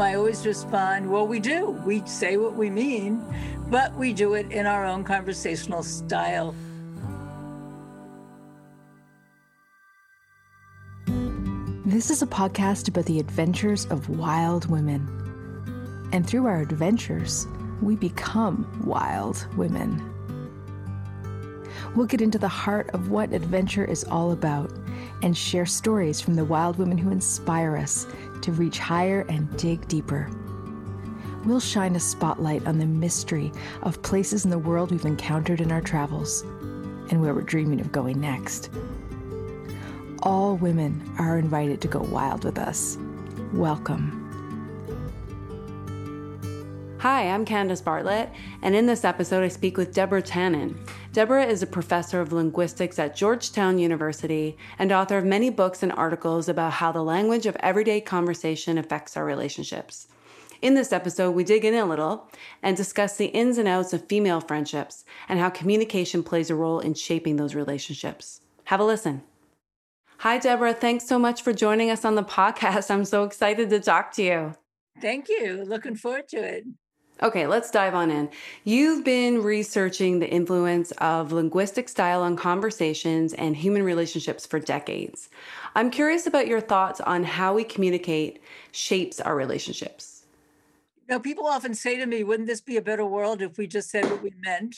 I always respond, well, we do. We say what we mean, but we do it in our own conversational style. This is a podcast about the adventures of wild women. And through our adventures, we become wild women. We'll get into the heart of what adventure is all about and share stories from the wild women who inspire us to reach higher and dig deeper. We'll shine a spotlight on the mystery of places in the world we've encountered in our travels and where we're dreaming of going next. All women are invited to go wild with us. Welcome. Hi, I'm Candice Bartlett, and in this episode, I speak with Deborah Tannen. Deborah is a professor of linguistics at Georgetown University and author of many books and articles about how the language of everyday conversation affects our relationships. In this episode, we dig in a little and discuss the ins and outs of female friendships and how communication plays a role in shaping those relationships. Have a listen. Hi, Deborah. Thanks so much for joining us on the podcast. I'm so excited to talk to you. Thank you. Looking forward to it. Okay, let's dive on in. You've been researching the influence of linguistic style on conversations and human relationships for decades. I'm curious about your thoughts on how we communicate shapes our relationships. You know, people often say to me, wouldn't this be a better world if we just said what we meant?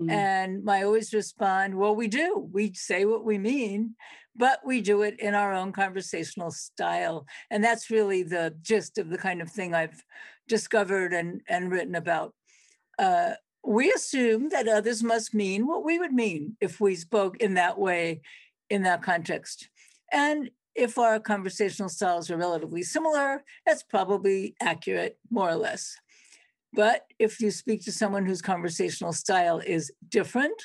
Mm. And I always respond, well, we do. We say what we mean, but we do it in our own conversational style. And that's really the gist of the kind of thing I've discovered and, and written about. Uh, we assume that others must mean what we would mean if we spoke in that way, in that context. And if our conversational styles are relatively similar, that's probably accurate, more or less. But if you speak to someone whose conversational style is different,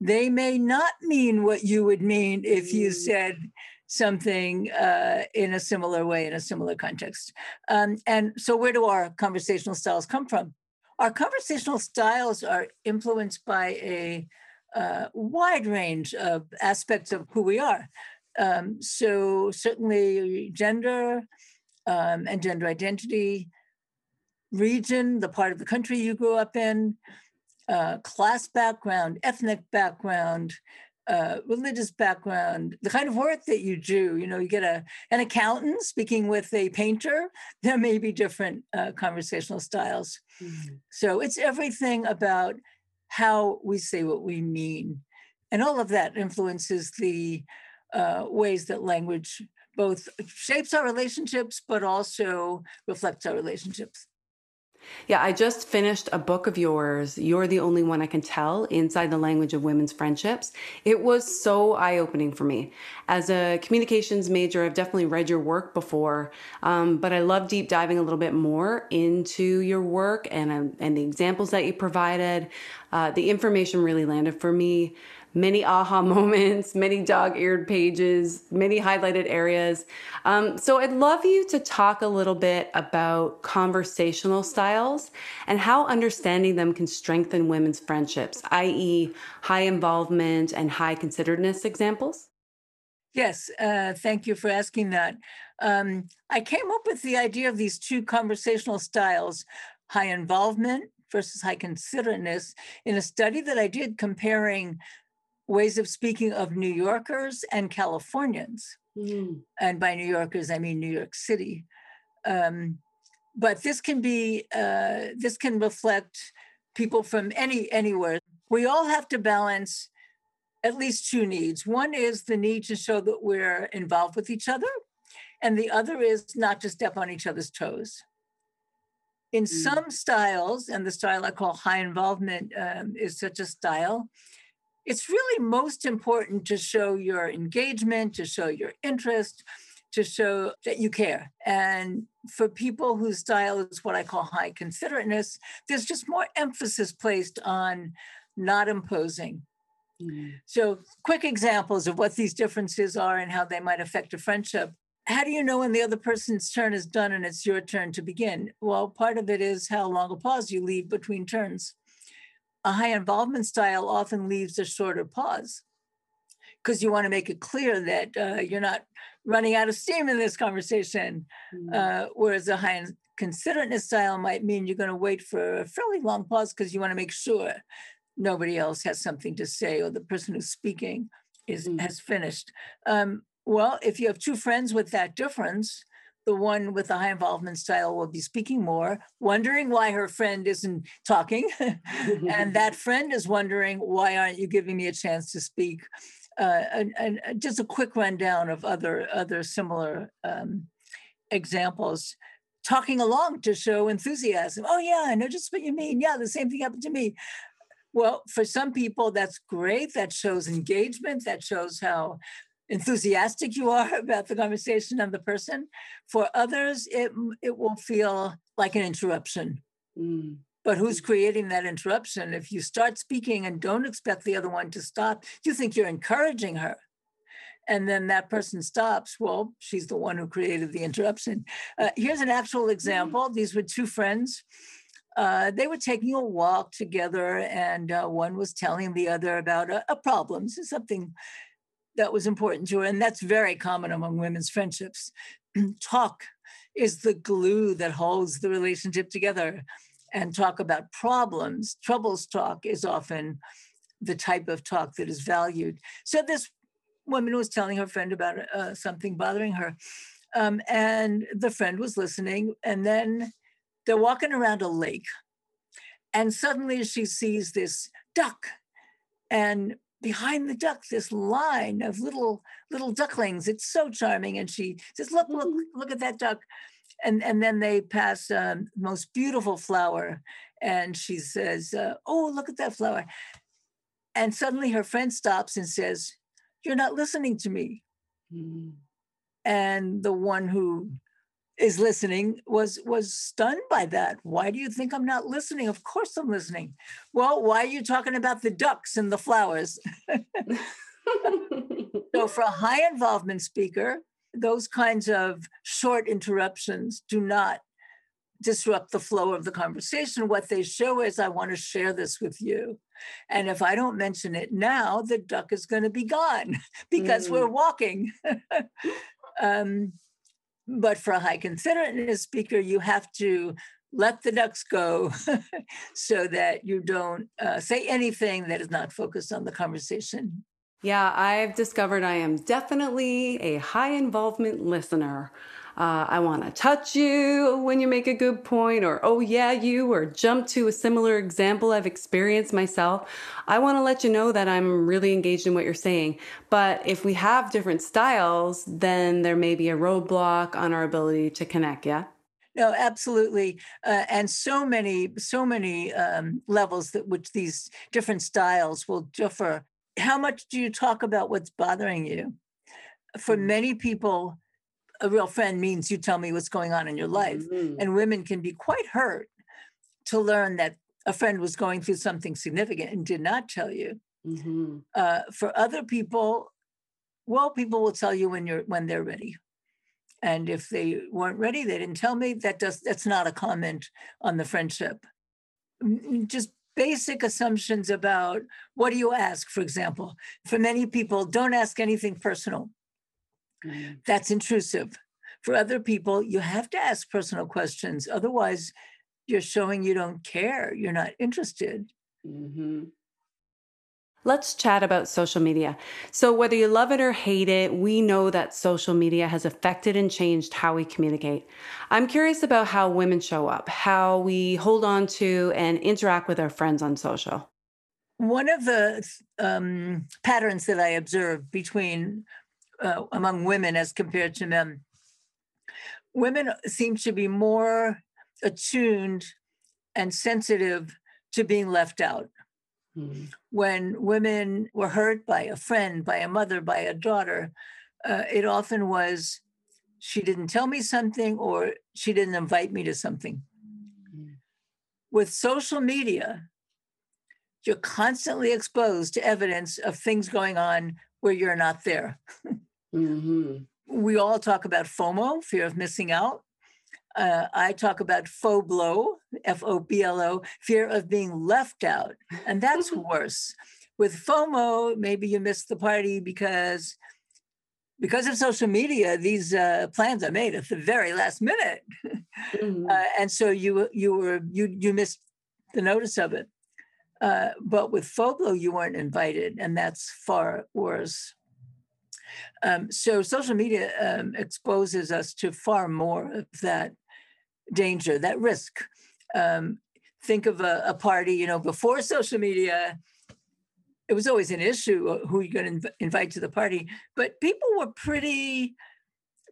they may not mean what you would mean if you mm. said something uh, in a similar way, in a similar context. Um, and so, where do our conversational styles come from? Our conversational styles are influenced by a uh, wide range of aspects of who we are. Um, so, certainly, gender um, and gender identity, region, the part of the country you grew up in, uh, class background, ethnic background, uh, religious background, the kind of work that you do. You know, you get a an accountant speaking with a painter. There may be different uh, conversational styles. Mm-hmm. So it's everything about how we say what we mean, and all of that influences the uh, ways that language both shapes our relationships, but also reflects our relationships. Yeah, I just finished a book of yours, You're the Only One I Can Tell Inside the Language of Women's Friendships. It was so eye opening for me. As a communications major, I've definitely read your work before, um, but I love deep diving a little bit more into your work and, uh, and the examples that you provided. Uh, the information really landed for me many aha moments, many dog eared pages, many highlighted areas. Um, so I'd love you to talk a little bit about conversational styles and how understanding them can strengthen women's friendships, i.e., high involvement and high consideredness examples. Yes, uh, thank you for asking that. Um, I came up with the idea of these two conversational styles high involvement versus high considerateness in a study that I did comparing ways of speaking of New Yorkers and Californians. Mm. And by New Yorkers, I mean New York City. Um, but this can be, uh, this can reflect people from any anywhere. We all have to balance at least two needs. One is the need to show that we're involved with each other, and the other is not to step on each other's toes. In mm. some styles, and the style I call high involvement um, is such a style, it's really most important to show your engagement, to show your interest, to show that you care. And for people whose style is what I call high considerateness, there's just more emphasis placed on not imposing. Mm-hmm. So, quick examples of what these differences are and how they might affect a friendship. How do you know when the other person's turn is done and it's your turn to begin? Well, part of it is how long a pause you leave between turns a high involvement style often leaves a shorter pause because you want to make it clear that uh, you're not running out of steam in this conversation. Mm-hmm. Uh, whereas a high considerateness style might mean you're going to wait for a fairly long pause because you want to make sure nobody else has something to say or the person who's speaking is mm-hmm. has finished. Um, well, if you have two friends with that difference, the one with the high involvement style will be speaking more, wondering why her friend isn't talking. and that friend is wondering, why aren't you giving me a chance to speak? Uh, and, and, uh, just a quick rundown of other, other similar um, examples. Talking along to show enthusiasm. Oh, yeah, I know just what you mean. Yeah, the same thing happened to me. Well, for some people, that's great. That shows engagement. That shows how enthusiastic you are about the conversation and the person. For others, it it will feel like an interruption. Mm. But who's creating that interruption? If you start speaking and don't expect the other one to stop, you think you're encouraging her. And then that person stops. Well, she's the one who created the interruption. Uh, here's an actual mm. example. These were two friends. Uh, they were taking a walk together, and uh, one was telling the other about a, a problem, so something that was important to her. And that's very common among women's friendships. talk is the glue that holds the relationship together. And talk about problems, troubles talk is often the type of talk that is valued. So this woman was telling her friend about uh, something bothering her. Um, and the friend was listening. And then they're walking around a lake. And suddenly she sees this duck. And behind the duck this line of little little ducklings. It's so charming. And she says look look mm-hmm. look at that duck. And and then they pass um, most beautiful flower. And she says uh, oh look at that flower. And suddenly her friend stops and says you're not listening to me. Mm-hmm. and the one who is listening was was stunned by that. Why do you think i'm not listening? Of course i'm listening. Well why are you talking about the ducks and the flowers? So for a high involvement speaker those kinds of short interruptions do not disrupt the flow of the conversation. What they show is i want to share this with you. And if i don't mention it now the duck is going to be gone because mm. we're walking. Um, but for a high considerateness speaker, you have to let the ducks go so that you don't uh, say anything that is not focused on the conversation. Yeah, I've discovered I am definitely a high involvement listener uh, I want to touch you when you make a good point, or oh yeah, you, or jump to a similar example I've experienced myself. I want to let you know that I'm really engaged in what you're saying. But if we have different styles, then there may be a roadblock on our ability to connect. Yeah. No, absolutely, uh, and so many, so many um, levels that which these different styles will differ. How much do you talk about what's bothering you? For mm. many people, a real friend means you tell me what's going on in your life. Mm-hmm. And women can be quite hurt to learn that a friend was going through something significant and did not tell you. Mm-hmm. Uh, for other people, well, people will tell you when you're when they're ready. And if they weren't ready, they didn't tell me. That does that's not a comment on the friendship. Just basic assumptions about what do you ask, for example. For many people, don't ask anything personal. Mm-hmm. That's intrusive. For other people, you have to ask personal questions. Otherwise, you're showing you don't care, you're not interested. Mm-hmm. Let's chat about social media. So, whether you love it or hate it, we know that social media has affected and changed how we communicate. I'm curious about how women show up, how we hold on to and interact with our friends on social. One of the um, patterns that I observe between uh, among women as compared to men. Women seem to be more attuned and sensitive to being left out. Mm-hmm. When women were hurt by a friend, by a mother, by a daughter, uh, it often was she didn't tell me something or she didn't invite me to something. Mm-hmm. With social media, you're constantly exposed to evidence of things going on where you're not there. Mm-hmm. We all talk about FOMO, fear of missing out. Uh, I talk about FOBLO, F O B L O, fear of being left out. And that's worse. With FOMO, maybe you missed the party because because of social media, these uh, plans are made at the very last minute, mm-hmm. uh, and so you you were you you missed the notice of it. Uh, but with Foblo, you weren't invited, and that's far worse. Um, so social media um, exposes us to far more of that danger, that risk. Um, think of a, a, party, you know, before social media, it was always an issue who you're going to inv- invite to the party, but people were pretty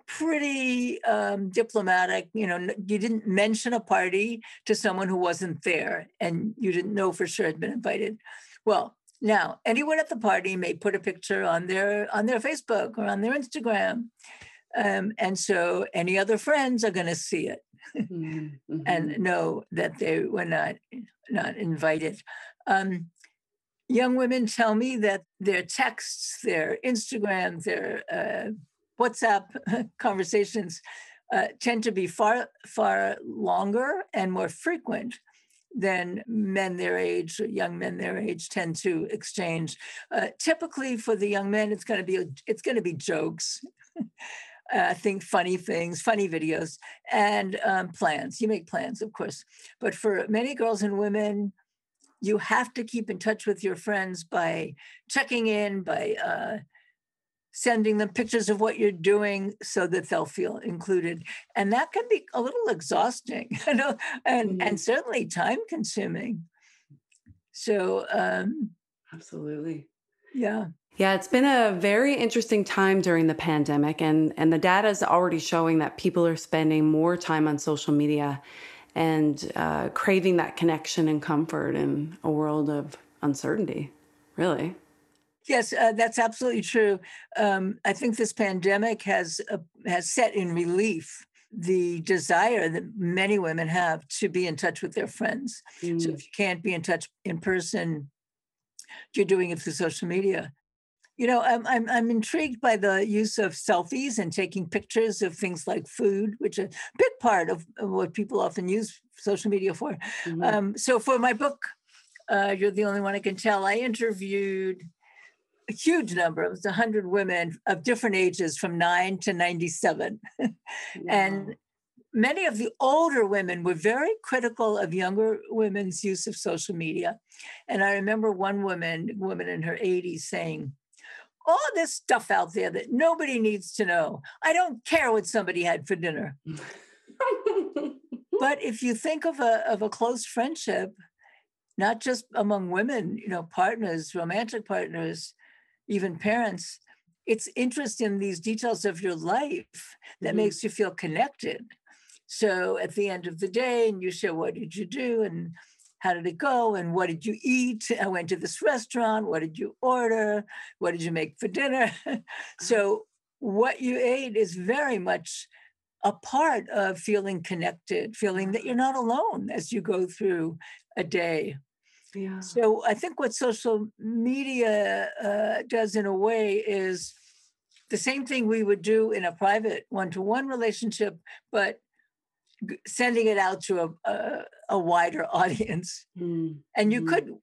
pretty um, diplomatic. You know, you didn't mention a party to someone who wasn't there and you didn't know for sure had been invited. Well, now anyone at the party may put a picture on their on their Facebook or on their Instagram, um, and so any other friends are going to see it mm-hmm. and know that they were not not invited. Um, young women tell me that their texts, their Instagram, their uh, WhatsApp conversations uh, tend to be far, far longer and more frequent than men their age, young men their age tend to exchange. Uh, typically, for the young men, it's going to be it's going to be jokes. I think funny things, funny videos, and um, plans. You make plans, of course, but for many girls and women, you have to keep in touch with your friends by checking in, by uh, sending them pictures of what you're doing so that they'll feel included and that can be a little exhausting you know and mm-hmm. and certainly time consuming so um absolutely yeah yeah, it's been a very interesting time during the pandemic, and, and the data is already showing that people are spending more time on social media and uh, craving that connection and comfort in a world of uncertainty, really. Yes, uh, that's absolutely true. Um, I think this pandemic has uh, has set in relief the desire that many women have to be in touch with their friends. Mm. So if you can't be in touch in person, you're doing it through social media. You know, I'm, I'm I'm intrigued by the use of selfies and taking pictures of things like food, which is a big part of, what people often use social media for. Mm-hmm. Um, so for my book, uh, you're the only one I can tell. I interviewed a huge number, it was 100 women of different ages from 9 to 97. And many of the older women were very critical of younger women's use of social media. And I remember one woman, woman in her 80s, saying, all this stuff out there that nobody needs to know. I don't care what somebody had for dinner. but if you think of a of a close friendship, not just among women, you know, partners, romantic partners, even parents, it's interest in these details of your life that mm-hmm. makes you feel connected. So at the end of the day, and you share what did you do and how did it go and what did you eat? I went to this restaurant. What did you order? What did you make for dinner? so what you ate is very much a part of feeling connected, feeling that you're not alone as you go through a day. Yeah. So I think what social media uh, does in a way is the same thing we would do in a private one-to-one relationship, but sending it out to a, a, a wider audience. Mm. And you mm. could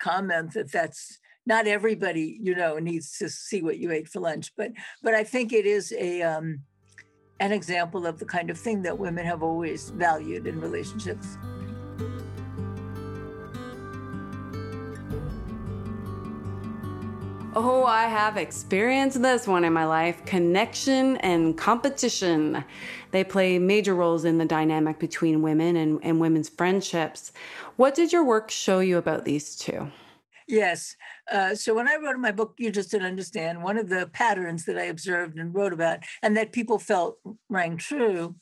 comment that that's not everybody, you know, needs to see what you ate for lunch, but but I think it is a um, an example of the kind of thing that women have always valued in relationships. Oh, I have experienced this one in my life connection and competition. They play major roles in the dynamic between women and, and women's friendships. What did your work show you about these two? Yes. Uh, so when I wrote my book, You Just Didn't Understand, one of the patterns that I observed and wrote about, and that people felt rang true,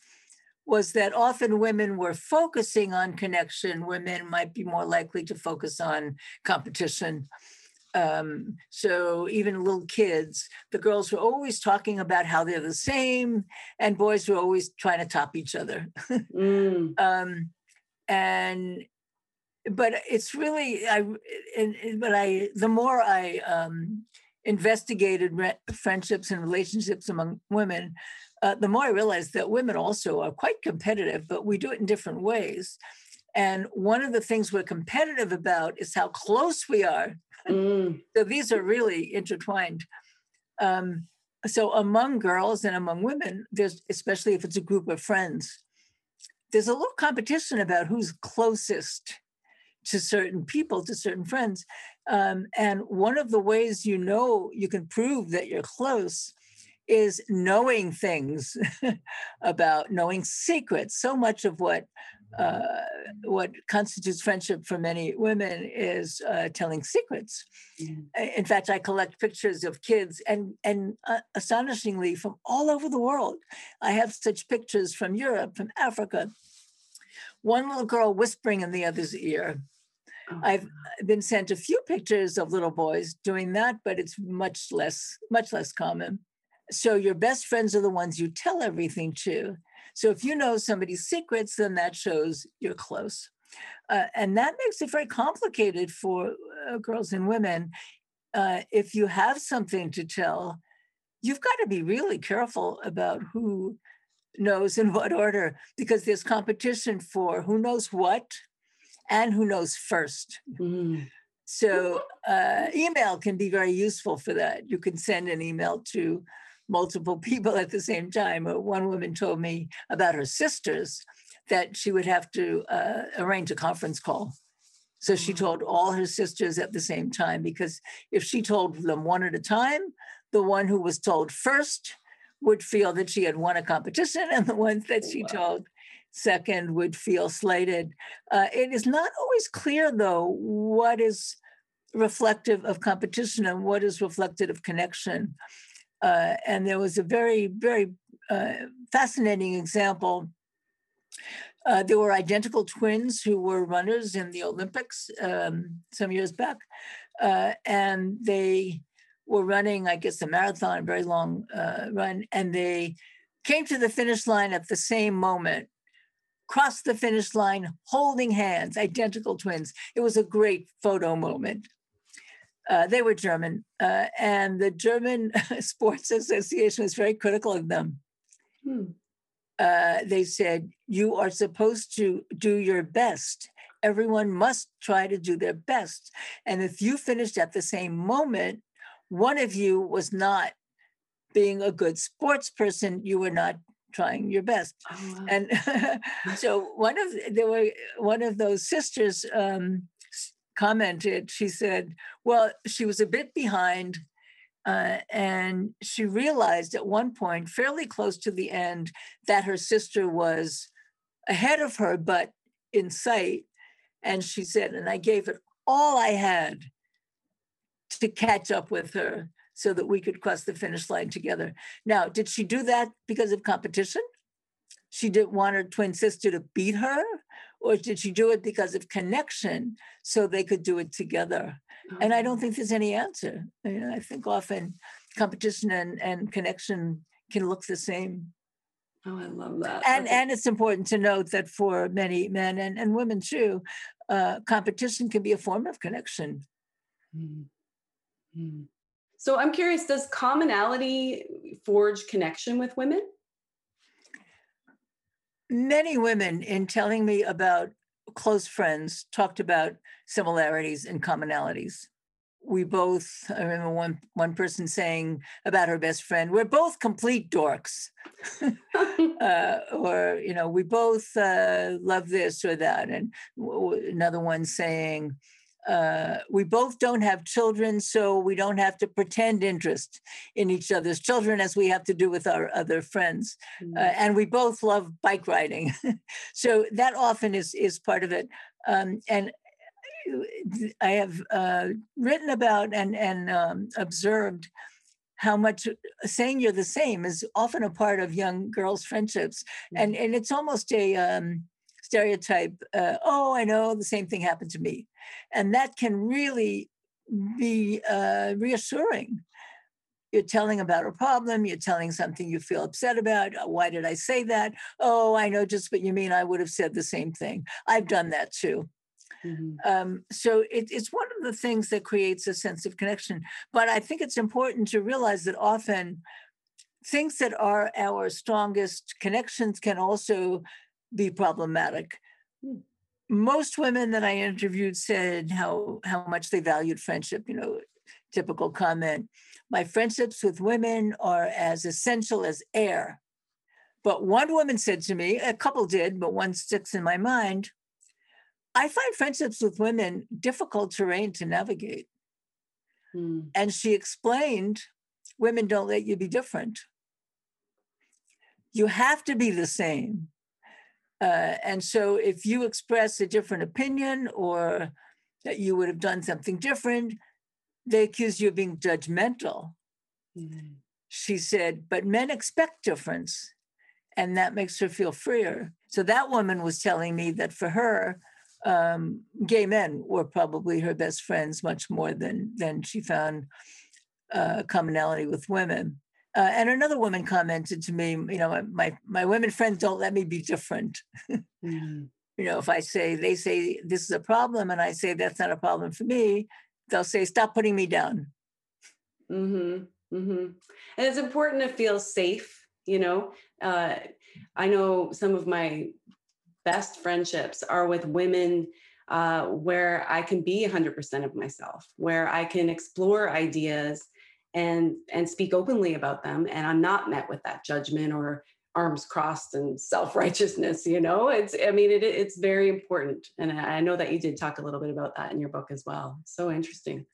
was that often women were focusing on connection where men might be more likely to focus on competition. Um, so even little kids, the girls were always talking about how they're the same, and boys were always trying to top each other. mm. um, and but it's really I and, but I the more I um, investigated re- friendships and relationships among women, uh, the more I realized that women also are quite competitive, but we do it in different ways. And one of the things we're competitive about is how close we are Mm. so these are really intertwined. Um, so among girls and among women, there's especially if it's a group of friends, there's a little competition about who's closest to certain people, to certain friends. Um, and one of the ways you know you can prove that you're close is knowing things about knowing secrets. So much of what uh, what constitutes friendship for many women is uh, telling secrets. Mm. In fact, I collect pictures of kids, and and uh, astonishingly, from all over the world. I have such pictures from Europe, from Africa. One little girl whispering in the other's ear. Oh. I've been sent a few pictures of little boys doing that, but it's much less much less common. So your best friends are the ones you tell everything to. So if you know somebody's secrets, then that shows you're close. Uh, and that makes it very complicated for uh, girls and women. Uh, if you have something to tell, you've got to be really careful about who knows in what order, because there's competition for who knows what and who knows 1st mm-hmm. So, uh, email can be very useful for that. You can send an email to multiple people at the same time. Uh, one woman told me about her sisters that she would have to uh, arrange a conference call. So she mm. told all her sisters at the same time because if she told them one at a time, the one who was told first would feel that she had won a competition, and the ones that she wow. told second would feel slighted. Uh, it is not always clear, though, what is reflective of competition and what is reflective of connection. Uh, and there was a very, very uh, fascinating example. Uh, there were identical twins who were runners in the Olympics um, some years back, uh, and they were running, I guess, a marathon, a very long uh, run, and they came to the finish line at the same moment, crossed the finish line holding hands, identical twins. It was a great photo moment. Uh, they were German, uh, and the German Sports Association was very critical of them. Hmm. Uh, they said, You are supposed to do your best. Everyone must try to do their best. And if you finished at the same moment, one of you was not being a good sports person, you were not trying your best. Oh, wow. And so one of there were one of those sisters um, commented, she said, well, she was a bit behind. Uh, and she realized at one point, fairly close to the end, that her sister was ahead of her, but in sight. And she said, and I gave it all I had to catch up with her so that we could cross the finish line together. Now, did she do that because of competition? She didn't want her twin sister to beat her? Or did she do it because of connection so they could do it together? And I don't oh. think there's any answer. You know, I think often competition and, and connection can look the same. Oh, I love that. And and it's important to note that for many men and, and women too, uh, competition can be a form of connection. Mm-hmm. So I'm curious, does commonality forge connection with women? Many women in telling me about close friends talked about similarities and commonalities. We both, I remember one, one person saying about her best friend, we're both complete dorks. uh, or, you know, we both uh, love this or that. And another one saying, uh, we both don't have children, so we don't have to pretend interest in each other's children as we have to do with our other friends. Mm-hmm. Uh, and we both love bike riding. so that often is, is part of it. Um, and uh, I have uh, written about and, and um, observed how much saying you're the same is often a part of young girls' friendships. Mm-hmm. And, and it's almost a, um, stereotype, uh, oh, I know the same thing happened to me. And that can really be uh, reassuring. You're telling about a problem, you're telling something you feel upset about. Uh, why did I say that? Oh, I know just what you mean. I would have said the same thing. I've done that too. Mm-hmm. Um, so it, it's one of the things that creates a sense of connection. But I think it's important to realize that often things that are our strongest connections can also be problematic. Most women that I interviewed said how how much they valued friendship. You know, typical comment. My friendships with women are as essential as air. But one woman said to me, a couple did, but one sticks in my mind. I find friendships with women difficult terrain to navigate. Mm. And she explained women don't let you be different. You have to be the same. Uh, and so if you express a different opinion or that you would have done something different, they accuse you of being judgmental. Mm-hmm. She said, but men expect difference, and that makes her feel freer. So that woman was telling me that for her, um, gay men were probably her best friends much more than than she found uh, commonality with women. Uh, and another woman commented to me, you know, my my women friends don't let me be different. mm-hmm. You know, if I say they say this is a problem, and I say that's not a problem for me, they'll say stop putting me down. Hmm. Hmm. And it's important to feel safe. You know, uh, I know some of my best friendships are with women uh, where I can be 100% of myself, where I can explore ideas and and speak openly about them and i'm not met with that judgment or arms crossed and self-righteousness you know? It's i mean it, it's very important and i know that you did talk a little bit about that in your book as well. So interesting.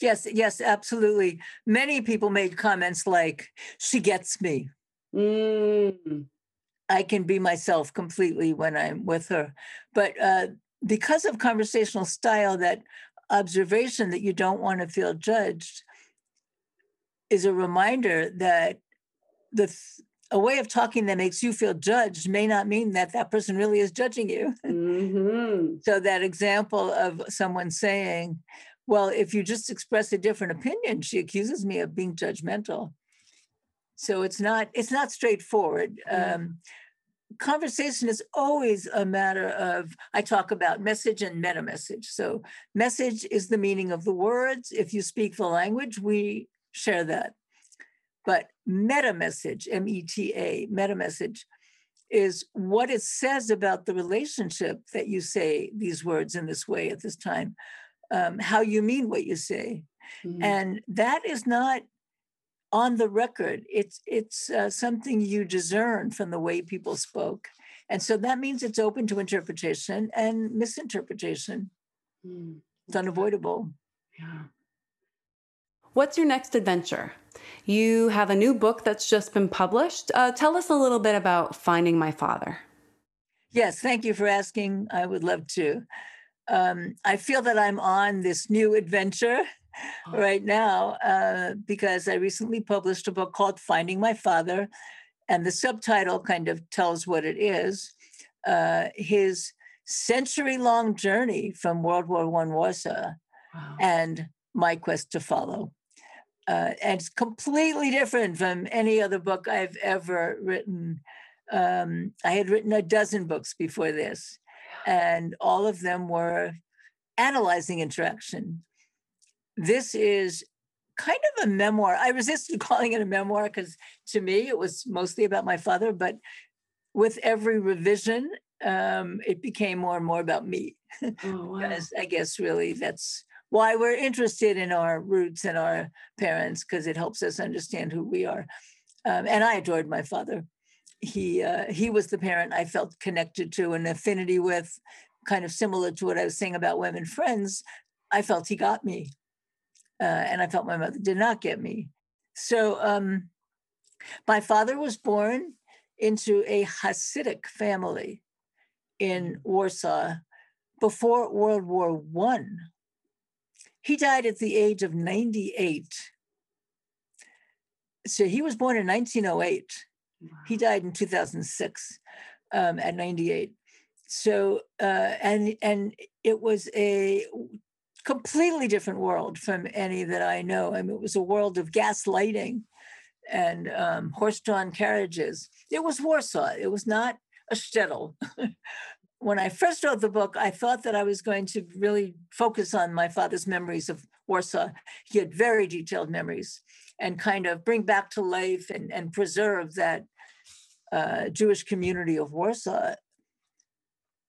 Yes yes absolutely. Many people made comments like she gets me. Mm. i can be myself completely when i'm with her. But uh, because of conversational style that observation that you don't want to feel judged is a reminder that the a way of talking that makes you feel judged may not mean that that person really is judging you. Mm-hmm. so that example of someone saying, "Well, if you just express a different opinion, she accuses me of being judgmental." So it's not it's not straightforward. Mm-hmm. Um, conversation is always a matter of i talk about message and meta message so message is the meaning of the words if you speak the language we share that. But meta message, M E T A, meta message, is what it says about the relationship that you say these words in this way at this time, um, how you mean what you say. Mm-hmm. And that is not on the record. It's it's uh, something you discern from the way people spoke, and so that means it's open to interpretation and misinterpretation. Mm. It's unavoidable. Yeah. What's your next adventure? You have a new book that's just been published. Uh, tell us a little bit about Finding My Father. Yes, thank you for asking. I would love to. Um, I feel that I'm on this new adventure oh. right now uh, because I recently published a book called Finding My Father, and the subtitle kind of tells what it is. Uh, his century-long journey from World War One Warsaw wow. and my quest to follow. Uh, and it's completely different from any other book I've ever written. Um, I had written a dozen books before this, and all of them were analyzing interaction. This is kind of a memoir. I resisted calling it a memoir because to me it was mostly about my father, but with every revision, um, it became more and more about me. Oh, wow. I guess really that's why we're interested in our roots and our parents because it helps us understand who we are. Um, and I adored my father. He uh, he was the parent I felt connected to and affinity with, kind of similar to what I was saying about women friends. I felt he got me, uh, and I felt my mother did not get me. So um, my father was born into a Hasidic family in mm. Warsaw before World War One. He died at the age of 98. So he was born in 1908. Wow. He died in 2006 um, at 98. So uh, and and it was a completely different world from any that I know. I mean, it was a world of gaslighting and um, horse-drawn carriages. It was Warsaw. It was not a shtetl. when I first wrote the book, I thought that I was going to really focus on my father's memories of Warsaw. He had very detailed memories and kind of bring back to life and, and preserve that uh, Jewish community of Warsaw.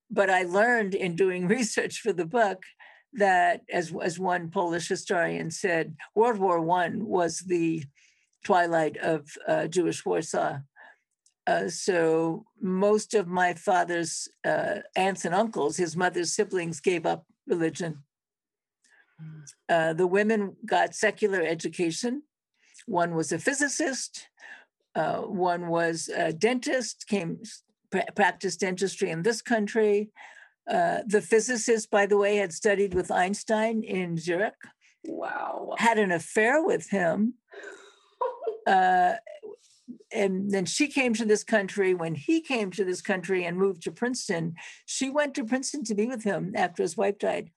But I learned in doing research for the book that, as, as one Polish historian said, World War One was the twilight of uh, Jewish Warsaw. Uh, so most of my father's uh, aunts and uncles, his mother's siblings, gave up religion. Hmm. Uh, the women got secular education. One was a physicist. Uh, one was a dentist. Came practiced dentistry in this country. Uh, the physicist, by the way, had studied with Einstein in Zurich. Wow. Had an affair with him. Uh, and then she came to this country. When he came to this country and moved to Princeton, she went to Princeton to be with him after his wife died.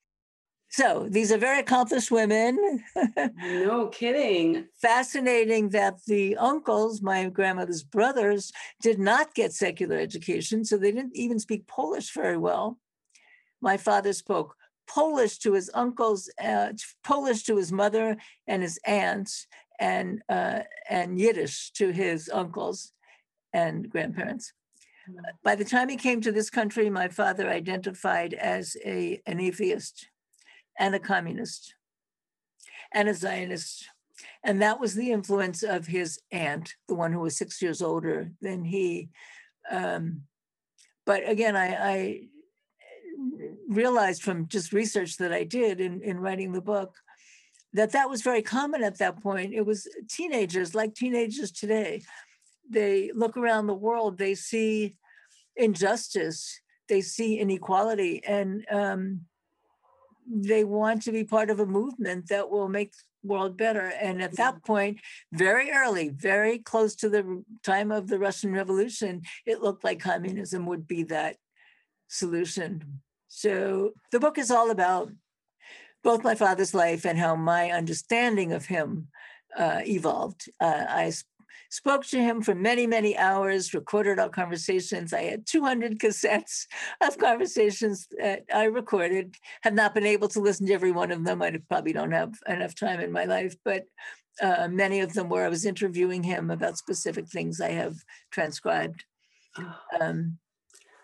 So these are very accomplished women. no kidding. Fascinating that the uncles, my grandmother's brothers, did not get secular education. So they didn't even speak Polish very well. My father spoke Polish to his uncles, uh, Polish to his mother and his aunts, and uh, and Yiddish to his uncles and grandparents. Hmm. By the time he came to this country, my father identified as a an atheist and a communist and a Zionist. And that was the influence of his aunt, the one who was six years older than he. Um, but again, I, I, realized from just research that I did in, in writing the book that that was very common at that point. It was teenagers, like teenagers today. They look around the world, they see injustice, they see inequality, and um, they want to be part of a movement that will make the world better. And at that point, very early, very close to the time of the Russian Revolution, it looked like communism would be that solution. So the book is all about both my father's life and how my understanding of him uh, evolved. Uh, I spoke to him for many, many hours, recorded our conversations. I had 200 cassettes of conversations that I recorded. Have not been able to listen to every one of them. I probably don't have enough time in my life, but uh, many of them where I was interviewing him about specific things I have transcribed. Oh. Um,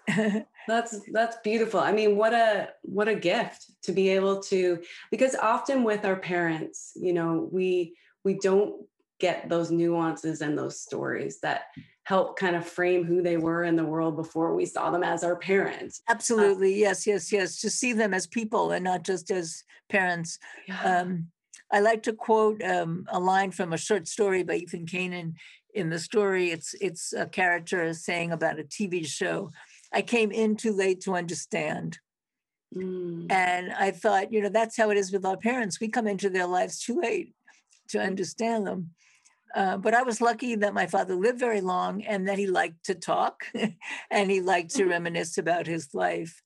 that's that's beautiful i mean what a what a gift to be able to because often with our parents you know we we don't get those nuances and those stories that help kind of frame who they were in the world before we saw them as our parents. Uh Absolutely. Uh, yes, yes, yes. To see them as people and not just as parents. Yeah. Um, I like to quote um, a line from a short story by Ethan Canin. In the story, it's it's a character saying about a TV show. I came in too late to understand. Mm. And I thought, you know, that's how it is with our parents. We come into their lives too late to understand them. Uh, but I was lucky that my father lived very long and that he liked to talk and he liked to mm-hmm. reminisce about his life.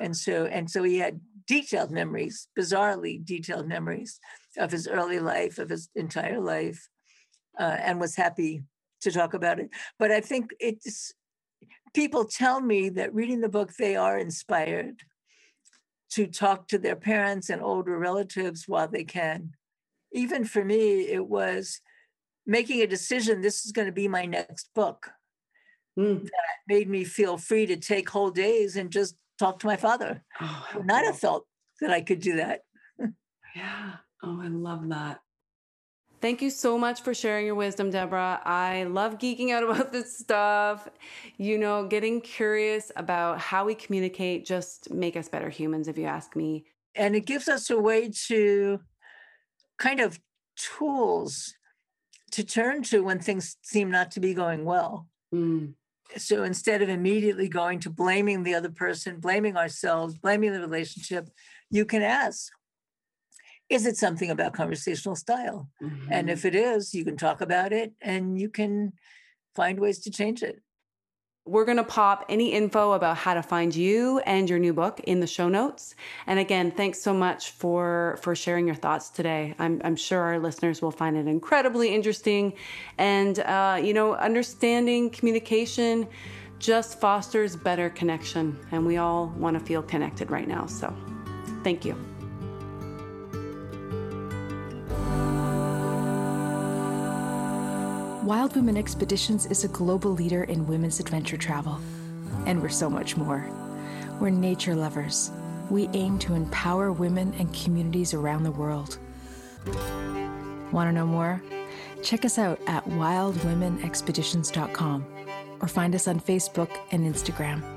And so, and so he had detailed memories, bizarrely detailed memories of his early life, of his entire life, uh, and was happy to talk about it. But I think it's people tell me that reading the book, they are inspired to talk to their parents and older relatives while they can. Even for me, it was making a decision this is going to be my next book mm. that made me feel free to take whole days and just talk to my father. Oh, I would not have felt that I could do that. yeah. Oh, I love that. Thank you so much for sharing your wisdom, Deborah. I love geeking out about this stuff. You know, getting curious about how we communicate just make us better humans, if you ask me. And it gives us a way to kind of tools to turn to when things seem not to be going well. Mm. So instead of immediately going to blaming the other person, blaming ourselves, blaming the relationship, you can ask, is it something about conversational style? Mm-hmm. And if it is, you can talk about it and you can find ways to change it. We're going to pop any info about how to find you and your new book in the show notes. And again, thanks so much for for sharing your thoughts today. I'm, I'm sure our listeners will find it incredibly interesting. And, uh, you know, understanding communication just fosters better connection. And we all want to feel connected right now. So thank you. Wild Women Expeditions is a global leader in women's adventure travel. And we're so much more. We're nature lovers, we aim to empower women and communities around the world. Want to know more? Check us out at wildwomenexpeditions.com or find us on Facebook and Instagram.